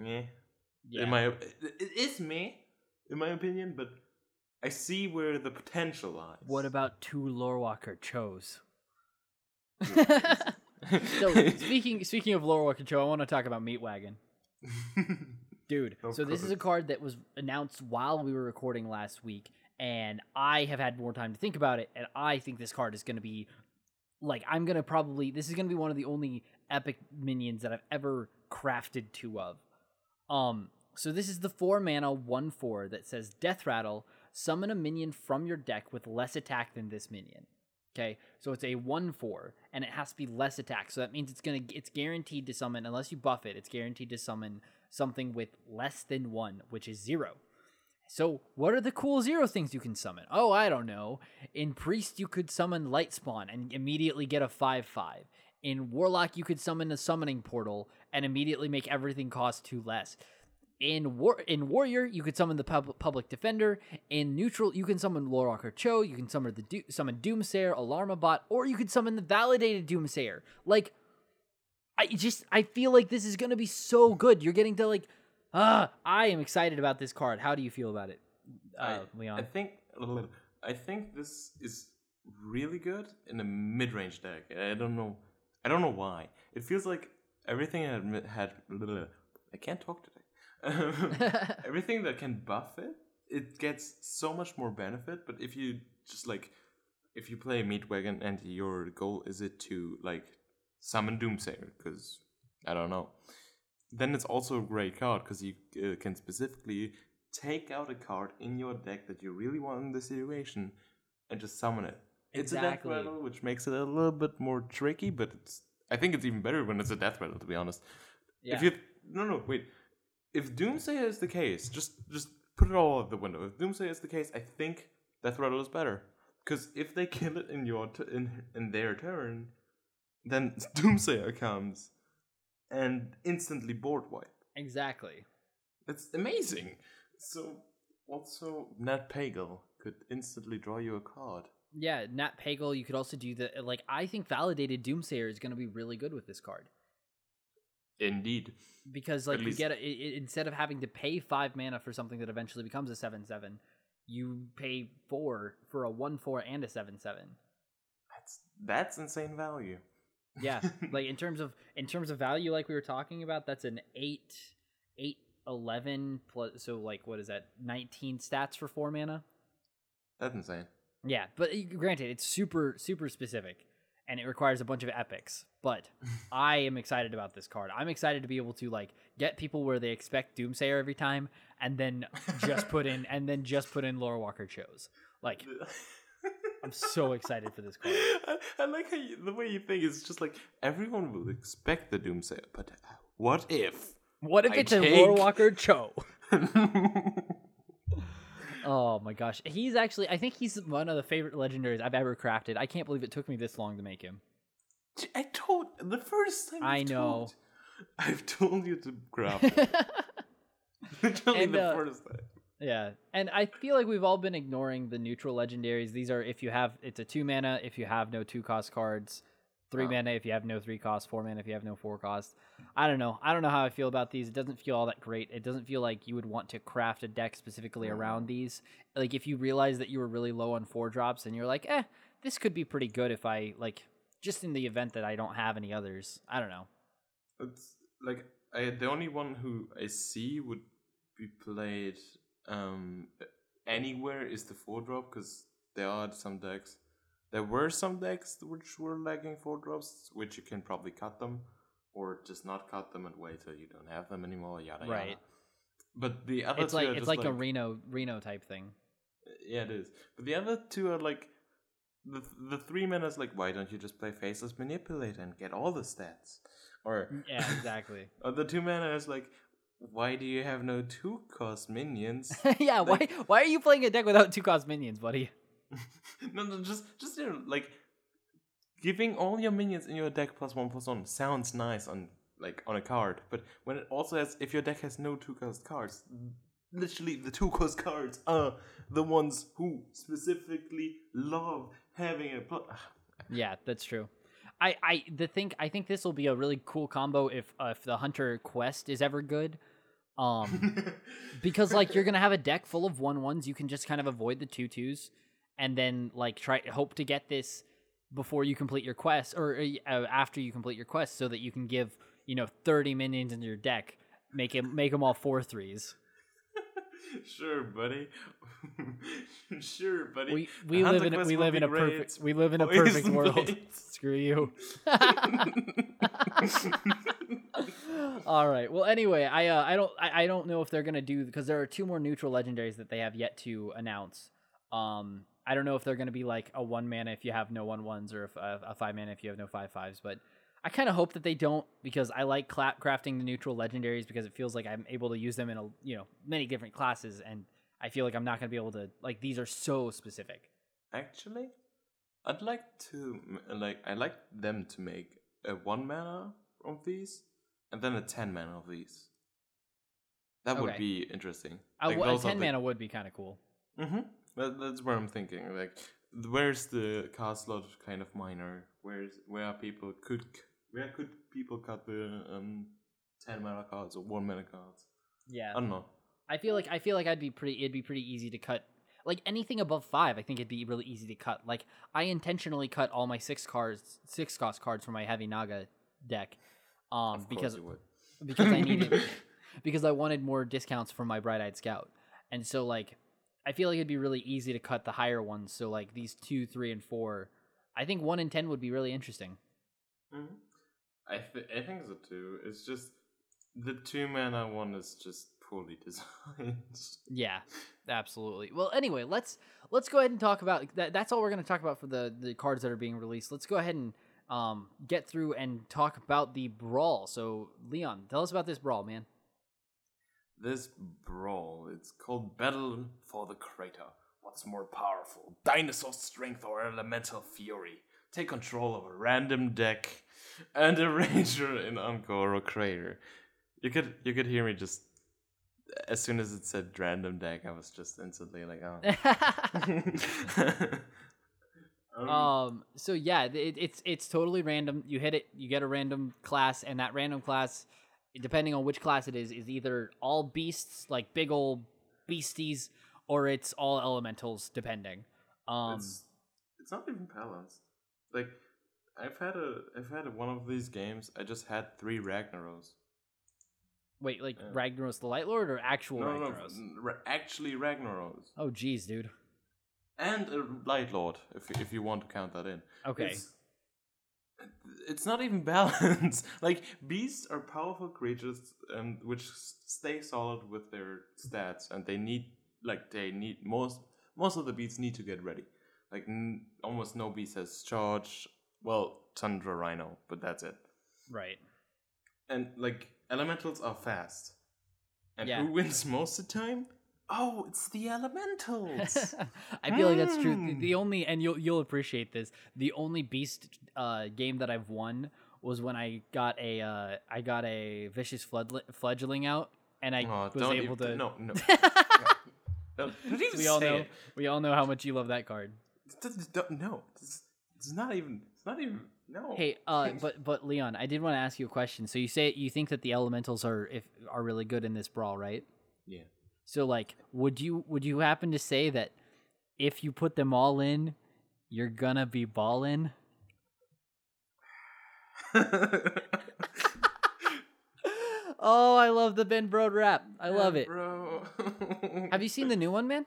yeah. Yeah. In my it, it is me, in my opinion, but I see where the potential lies. what about two Lorewalker Chos? so speaking speaking of Lorewalker Cho, I want to talk about Meat Wagon. Dude, so this is a card that was announced while we were recording last week, and I have had more time to think about it, and I think this card is going to be like I'm going to probably this is going to be one of the only epic minions that I've ever crafted two of. Um, so this is the four mana one four that says Death Rattle. Summon a minion from your deck with less attack than this minion. Okay, so it's a one four, and it has to be less attack. So that means it's gonna it's guaranteed to summon unless you buff it. It's guaranteed to summon something with less than one, which is zero. So what are the cool zero things you can summon? Oh, I don't know. In Priest, you could summon Light Spawn and immediately get a five five. In Warlock, you could summon a Summoning Portal and immediately make everything cost two less. in war in warrior, you could summon the pub- public defender. In neutral, you can summon Lorewalker Cho. You can summon the Do- summon Doomsayer, Alarm-o-Bot, or you could summon the validated Doomsayer. Like, I just I feel like this is gonna be so good. You're getting to like, ah, I am excited about this card. How do you feel about it, uh, I, Leon? I think I think this is really good in a mid-range deck. I don't know. I don't know why. It feels like everything had had. I can't talk today. everything that can buff it, it gets so much more benefit. But if you just like, if you play Meatwagon and your goal is it to like summon Doomsayer, because I don't know, then it's also a great card because you uh, can specifically take out a card in your deck that you really want in the situation and just summon it. It's a death rattle, which makes it a little bit more tricky, but it's. I think it's even better when it's a death rattle, to be honest. yeah. If you no no wait, if Doomsayer is the case, just just put it all out the window. If Doomsayer is the case, I think Death Rattle is better because if they kill it in your t- in in their turn, then Doomsayer comes and instantly board wipe. exactly. That's amazing. So also Nat Pagle could instantly draw you a card. Yeah, Nat Pagle. You could also do the like. I think validated Doomsayer is going to be really good with this card Indeed. because like At you least- get it, it instead of having to pay five mana for something that eventually becomes a seven seven, you pay four for a one four and a seven seven. That's that's insane value. Yeah, like in terms of in terms of value, like we were talking about, that's an eight eight eleven plus. So like, what is that? Nineteen stats for four mana. That's insane. Yeah, but uh, granted, it's super super specific, and it requires a bunch of epics. But I am excited about this card. I'm excited to be able to like get people where they expect Doomsayer every time, and then just put in and then just put in Lorewalker Chos. Like, I'm so excited for this card. I, I like how you, the way you think is just like everyone will expect the Doomsayer, but what if? What if I it's a take- Lorewalker Cho? Oh my gosh, he's actually. I think he's one of the favorite legendaries I've ever crafted. I can't believe it took me this long to make him. I told the first time. I I've know. told- I've told you to craft. it. Literally And, the uh, first time. Yeah, and I feel like we've all been ignoring the neutral legendaries. These are if you have it's a two mana if you have no two cost cards, three Oh. mana if you have no three cost, four mana if you have no four cost. I don't know. I don't know how I feel about these. It doesn't feel all that great. It doesn't feel like you would want to craft a deck specifically around these. Like if you realize that you were really low on four drops and you're like, eh, this could be pretty good if I like just in the event that I don't have any others. I don't know. It's like I, the only one who I see would be played um, anywhere is the four drop because there are some decks. There were some decks which were lagging four drops, which you can probably cut them or just not cut them and wait till you don't have them anymore. Yada Right. yada. But the other It's two like are it's just like, a Reno Reno type thing. Yeah, it is. But the other two are like the the three men is like, why don't you just play Faceless Manipulator and get all the stats? Or Yeah, exactly. or the two mana is like, why do you have no two cost minions? yeah, why why are you playing a deck without two cost minions, buddy? no, no, just just you know, like giving all your minions in your deck plus one plus one sounds nice on like on a card, but when it also has if your deck has no two cost cards, literally the two cost cards are the ones who specifically love having a plus. Yeah, that's true. I, I the think I think this will be a really cool combo if uh, if the hunter quest is ever good. Um because like you're going to have a deck full of one ones, you can just kind of avoid the two twos and then like try hope to get this before you complete your quest or uh, after you complete your quest so that you can give, you know, 30 minions in your deck. Make it make them all four threes. sure, buddy. sure, buddy. We we live in a, we live in a perfect we live in a perfect world. Screw you. All right. Well, anyway, I uh, I don't I, I don't know if they're gonna do because there are two more neutral legendaries that they have yet to announce. Um, I don't know if they're gonna be like a one mana if you have no one ones or if, uh, a five mana if you have no five fives. But I kind of hope that they don't because I like cla- crafting the neutral legendaries because it feels like I'm able to use them in a you know many different classes and I feel like I'm not gonna be able to like these are so specific. Actually, I'd like to like I like them to make a one mana of these and then a ten mana of these. That would be interesting. A, Like, w- a ten the- mana would be kind of cool. Mm-hmm. That, that's where I'm thinking. Like, where's the cast slot kind of minor? Where's where are people could where could people cut the um ten mana cards or one mana cards? Yeah. I don't know. I feel like I feel like I'd be pretty. It'd be pretty easy to cut. Like anything above five, I think it'd be really easy to cut. Like I intentionally cut all my six cards, six cost cards from my heavy Naga deck, um, Of because you would. because I needed because I wanted more discounts for my Bright Eyed Scout, and so like I feel like it'd be really easy to cut the higher ones. So like these two, three, and four, I think one and ten would be really interesting. Mhm. I th- I think so too. It's just the two mana one is just poorly designed. Yeah, absolutely. Well, anyway, let's let's go ahead and talk about that. That's all we're going to talk about for the the cards that are being released. Let's go ahead and um get through and talk about the brawl. So, Leon, tell us about this brawl, man. This brawl, it's called Battle for the Crater. What's more powerful, dinosaur strength or elemental fury? Take control of a random deck and a ranger in Un'Goro Crater. You could you could hear me just as soon as it said random deck, I was just instantly like, oh. Um, um. So yeah, it, it's it's totally random. You hit it, you get a random class, and that random class, depending on which class it is, is either all beasts like big old beasties, or it's all elementals, depending. Um. it's, it's not even balanced. Like I've had a I've had a, one of these games. I just had three Ragnaros. Wait, like yeah. Ragnaros the Lightlord or actual No, no, Ragnaros? no, ra- actually Ragnaros Oh, jeez, dude. And a Lightlord, if if you want to count that in. Okay. It's, it's not even balanced. like beasts are powerful creatures, um, which stay solid with their stats, and they need like they need most most of the beasts need to get ready. Like n- almost no beast has charge. Well, Tundra Rhino, but that's it. Right. And like elementals are fast. And Yeah. who wins most of the time? Oh, it's the elementals. I feel like that's true. The, the only and you'll you'll appreciate this. The only beast uh, game that I've won was when I got a uh, I got a vicious flood, fledgling out, and I Oh, was able to. No, no. Don't we all know it. we all know how much you love that card. No, it's, it's not even. It's not even. No. Hey, uh, but but Leon, I did want to ask you a question. So you say you think that the elementals are if are really good in this brawl, right? Yeah. So like, would you would you happen to say that if you put them all in, you're gonna be ballin'? Oh, I love the Ben Brode rap. I love it. bro. Have you seen the new one, man?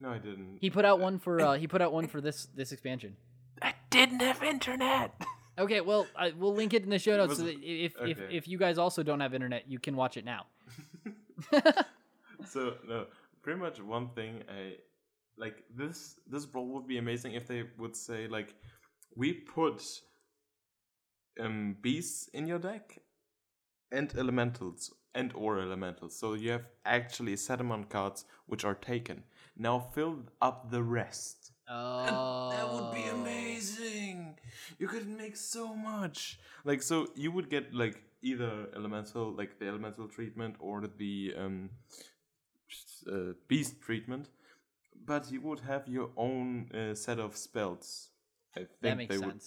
No, I didn't. He put out one for uh, he put out one for this this expansion. I didn't have internet. Okay, well, I, we'll link it in the show notes Was so if if if you guys also don't have internet, you can watch it now. So no, pretty much one thing I like this this brawl would be amazing if they would say like we put um beasts in your deck and elementals and or elementals. So you have actually set amount cards which are taken. Now fill up the rest. Oh, That would be amazing. You could make so much. Like so you would get like either elemental like the elemental treatment or the um uh, beast treatment, but you would have your own uh, set of spells. I think That makes they would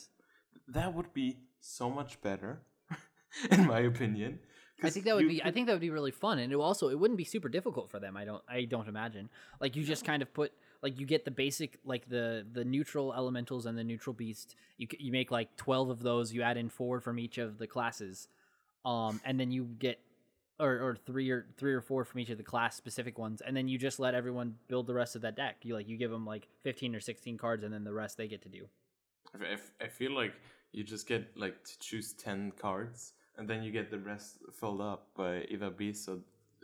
that would be so much better in my opinion. I think that would be I think that would be really fun, and it also it wouldn't be super difficult for them. I don't I don't imagine. Like you just kind of put like you get the basic like the the neutral elementals and the neutral beast. You you make like twelve of those. You add in four from each of the classes, um, and then you get or or three or three or four from each of the class specific ones, and then you just let everyone build the rest of that deck. You like you give them like fifteen or sixteen cards, and then the rest they get to do. I f- I feel like you just get like to choose 10 cards and then you get the rest filled up by either beasts or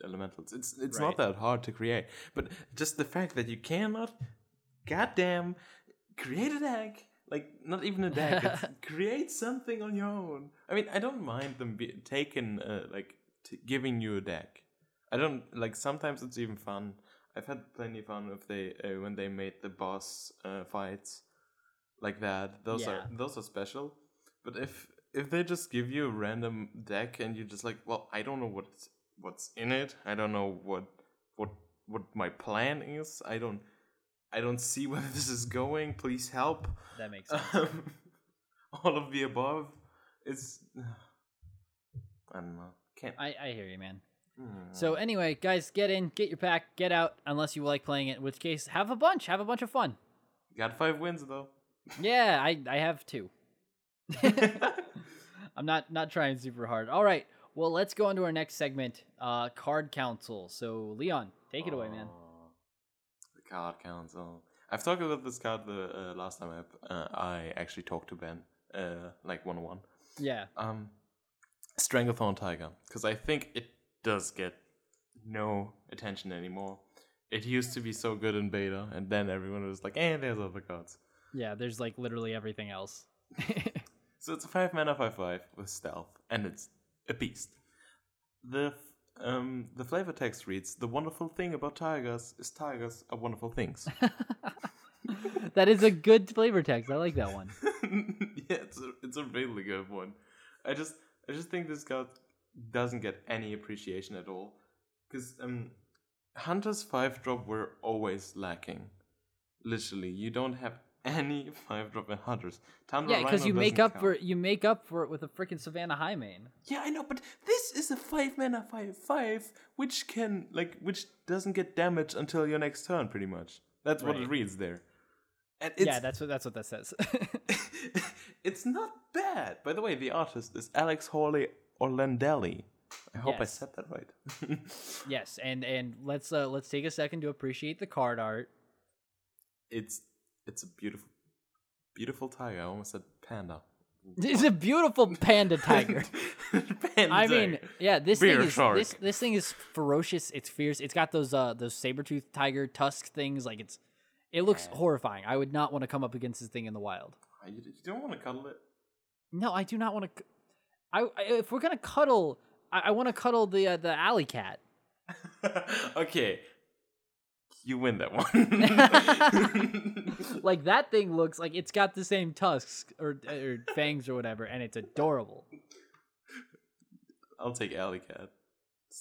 elementals. It's it's not that hard to create. But just the fact that you cannot goddamn create a deck like not even a deck it's, create something on your own i mean i don't mind them be, taking uh, like giving you a deck i don't like sometimes it's even fun i've had plenty of fun if they uh, when they made the boss uh, fights like that those are those are special but if if they just give you a random deck and you're just like well i don't know what's what's in it. I don't know what what what my plan is. I don't I don't see where this is going. Please help. That makes sense. Um, all of the above. It's I don't know. Can't. I, I hear you, man. Hmm. So anyway, guys, get in, get your pack, get out, unless you like playing it. In which case, have a bunch, have a bunch of fun. got five wins though. Yeah, I I have two. I'm not not trying super hard. All right, well, let's go on to our next segment, uh, card council. So Leon, take it away, man. Oh, The card council. I've talked about this card the uh, last time I uh, I actually talked to Ben, uh, like one on one. Yeah, Um, Stranglethorn Tiger, because I think it does get no attention anymore. It used to be so good in beta, and then everyone was like, "Eh, there's other cards." yeah. There's like literally everything else. So it's a five mana five five with stealth, and it's a beast. The f- um the flavor text reads: "The wonderful thing about tigers is tigers are wonderful things." that is a good flavor text. I like that one. yeah, it's a, it's a really good one. I just I just think this card doesn't get any appreciation at all because um hunters five drop were always lacking. Literally, you don't have any five drop in hunters. Tundra Yeah, because you make up for you make up for it with a freaking Savannah Highmane. Yeah, I know, but this is a five mana five five, which can like which doesn't get damaged until your next turn, pretty much. That's what it reads there. And it's, yeah, that's what that's what that says. it's not bad. By the way, the artist is Alex Horley Orlandelli. I hope I said that right. yes, and and let's uh let's take a second to appreciate the card art. it's it's a beautiful, beautiful tiger. I almost said panda. It's a beautiful panda tiger. panda I mean, yeah, this Beer thing is shark. this this thing is ferocious. It's fierce. It's got those uh those saber tooth tiger tusk things. Like it's it looks horrifying. I would not want to come up against this thing in the wild. You, you don't want to cuddle it. No, I do not want to. I, I if we're gonna cuddle, I, I want to cuddle the uh, the alley cat. okay, you win that one. like that thing looks like it's got the same tusks or or fangs or whatever, and it's adorable. I'll take Alley Cat.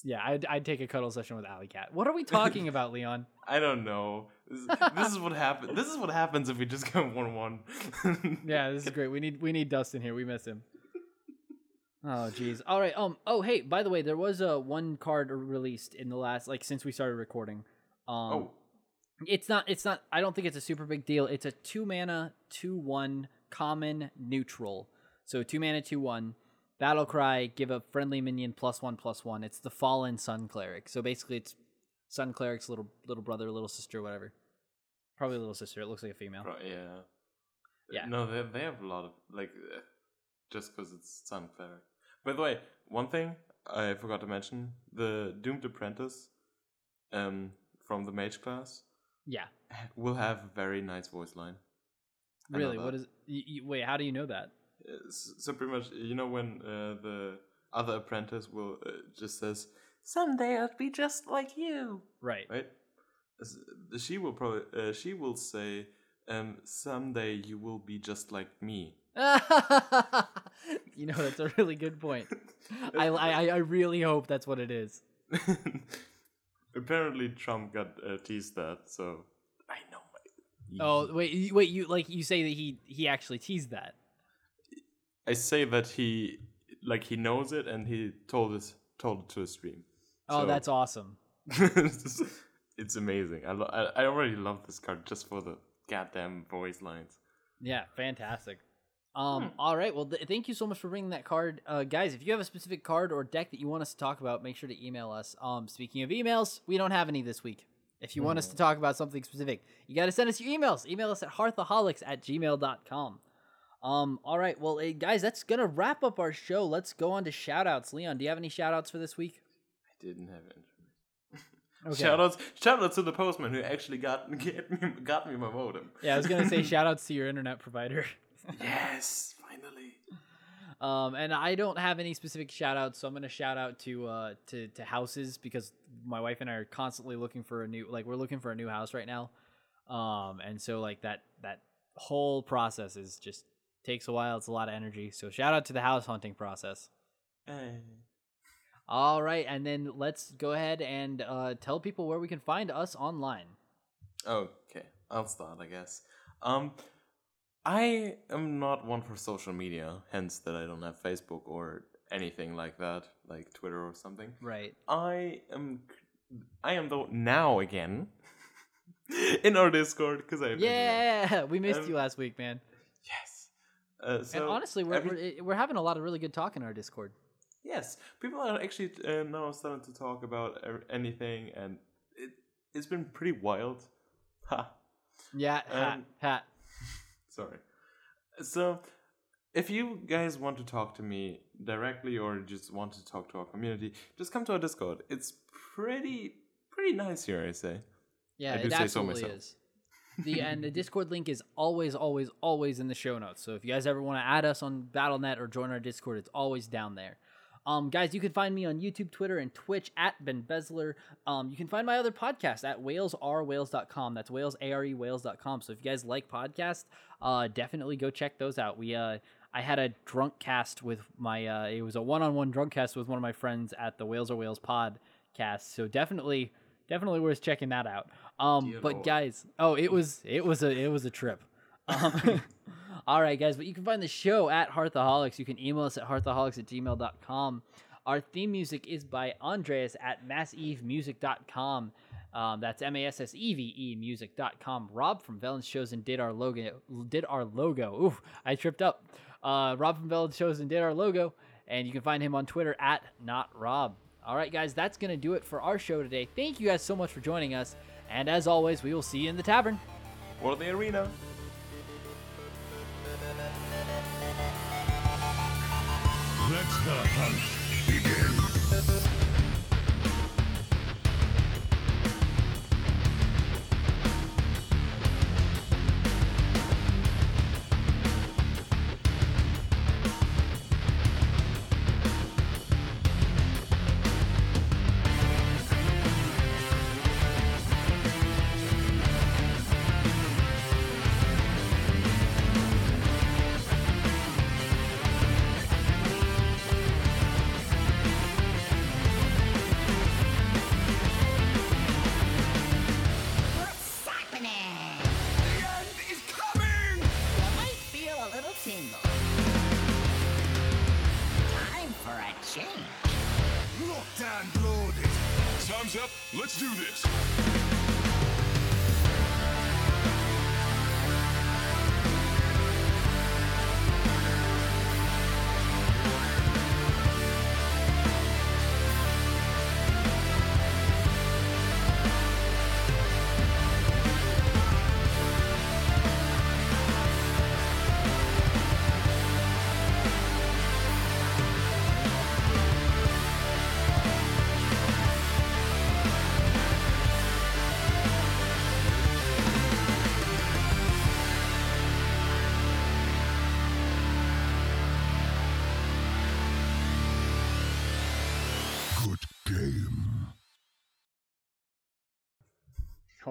Yeah, I'd, I'd take a cuddle session with alley cat. What are we talking about, Leon? I don't know. This, this is what happens. This is what happens if we just go one one. Yeah, this is great. We need we need Dustin here. We miss him. Oh jeez. All right. Um. Oh hey. By the way, there was a one card released in the last like since we started recording. Um, Oh, It's not. It's not. I don't think it's a super big deal. It's a two mana, two one common neutral. So two mana, two one. Battle cry. Give a friendly minion plus one plus one. It's the fallen sun cleric. So basically, it's sun cleric's little little brother, little sister, whatever. Probably little sister. It looks like a female. right, yeah. Yeah. No, they they have a lot of like, uh, just because it's Sun Cleric. By the way, one thing I forgot to mention: the Doomed Apprentice, um, from the Mage class, Yeah. will have a very nice voice line. I Really? What is? that. is? You, you, wait. How do you know that? So pretty much, you know, when uh, the other apprentice will uh, just says, "Someday I'll be just like you," Right. right? She will probably uh, she will say, um, "Someday you will be just like me." you know that's a really good point. I, I I really hope that's what it is. Apparently, Trump got uh, teased that, so I know. My, Oh wait, you- wait. You like you say that he he actually teased that. I say that he like he knows it, and he told us told it to a stream. Oh, So- that's awesome. it's, it's amazing. I, lo- I I already love this card just for the goddamn voice lines. Yeah, fantastic. Um, all right. Well, th- thank you so much for bringing that card, uh, guys. If you have a specific card or deck that you want us to talk about, make sure to email us. Um, speaking of emails, we don't have any this week. If you want us to talk about something specific, you got to send us your emails. Email us at hearthaholics at gmail.com. Um, all right. Well, eh, guys, that's going to wrap up our show. Let's go on to shout outs. Leon, do you have any shout outs for this week? I didn't have any. Okay. Shout outs, shout outs to the postman who actually got get me, got me my modem. Yeah, I was going to say shout outs to your internet provider. Yes, finally. Um, and I don't have any specific shout outs, so I'm gonna shout out to uh to, to houses because my wife and I are constantly looking for a new like we're looking for a new house right now. Um, and so like that that whole process is just takes a while. It's a lot of energy. So shout out to the house hunting process. Hey. All right, and then let's go ahead and uh, tell people where we can find us online. Okay, I'll start, I guess. Um, I am not one for social media, hence that I don't have Facebook or anything like that, like Twitter or something. Right. I am, I am though now again in our Discord because I Yeah, we missed Um, you last week, man. yes. Uh, so and honestly, we're, every- we're we're having a lot of really good talk in our Discord. Yes, people are actually uh, now starting to talk about anything, and it it's been pretty wild. Ha. Yeah, hat, Um. Sorry. So, if you guys want to talk to me directly or just want to talk to our community, just come to our Discord. It's pretty pretty nice here, I say. Yeah, I do it say so myself. is. The and the Discord link is always, always, always in the show notes. So if you guys ever want to add us on BattleNet or join our Discord, it's always down there. Um, guys, you can find me on YouTube, Twitter, and Twitch at Ben Bezler. Um, you can find my other podcast at whalesrwhales.com. That's whales, A-R-E, whales.com. So if you guys like podcasts, uh, definitely go check those out. We, uh, I had a drunk cast with my, uh, it was a one-on-one drunk cast with one of my friends at the Whales or Whales podcast. So definitely, definitely worth checking that out. Um, Dear but Lord. guys, oh, it was, it was a, it was a trip. Um, all right, guys, but you can find the show at Hearthaholics. You can email us at hearthaholics at gmail.com. Our theme music is by Andreas at massevemusic.com. Um, that's M A S S E V E music.com. Rob from Velen's Shows and did our logo. Did our logo. Ooh, I tripped up. Uh, Rob from Velen's Shows and did our logo. And you can find him on Twitter at not Rob. All right, guys, that's going to do it for our show today. Thank you guys so much for joining us. And as always, we will see you in the tavern. Or the arena. Let the hunt begin. Do this.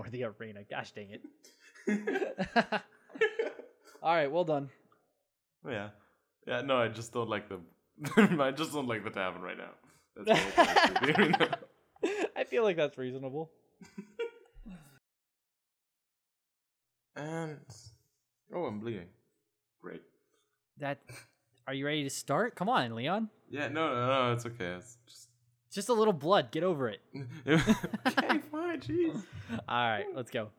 Or the arena. Gosh dang it. All right, well done. Oh, yeah. Yeah, no, I just don't like the. I just don't like the tavern right now. That's all I can do. The arena. I feel like that's reasonable. And. Oh, I'm bleeding. Great. That are you ready to start? Come on, Leon. Yeah, no, no, no, it's okay. It's just. Just a little blood. Get over it. okay, fine, jeez. All right, let's go.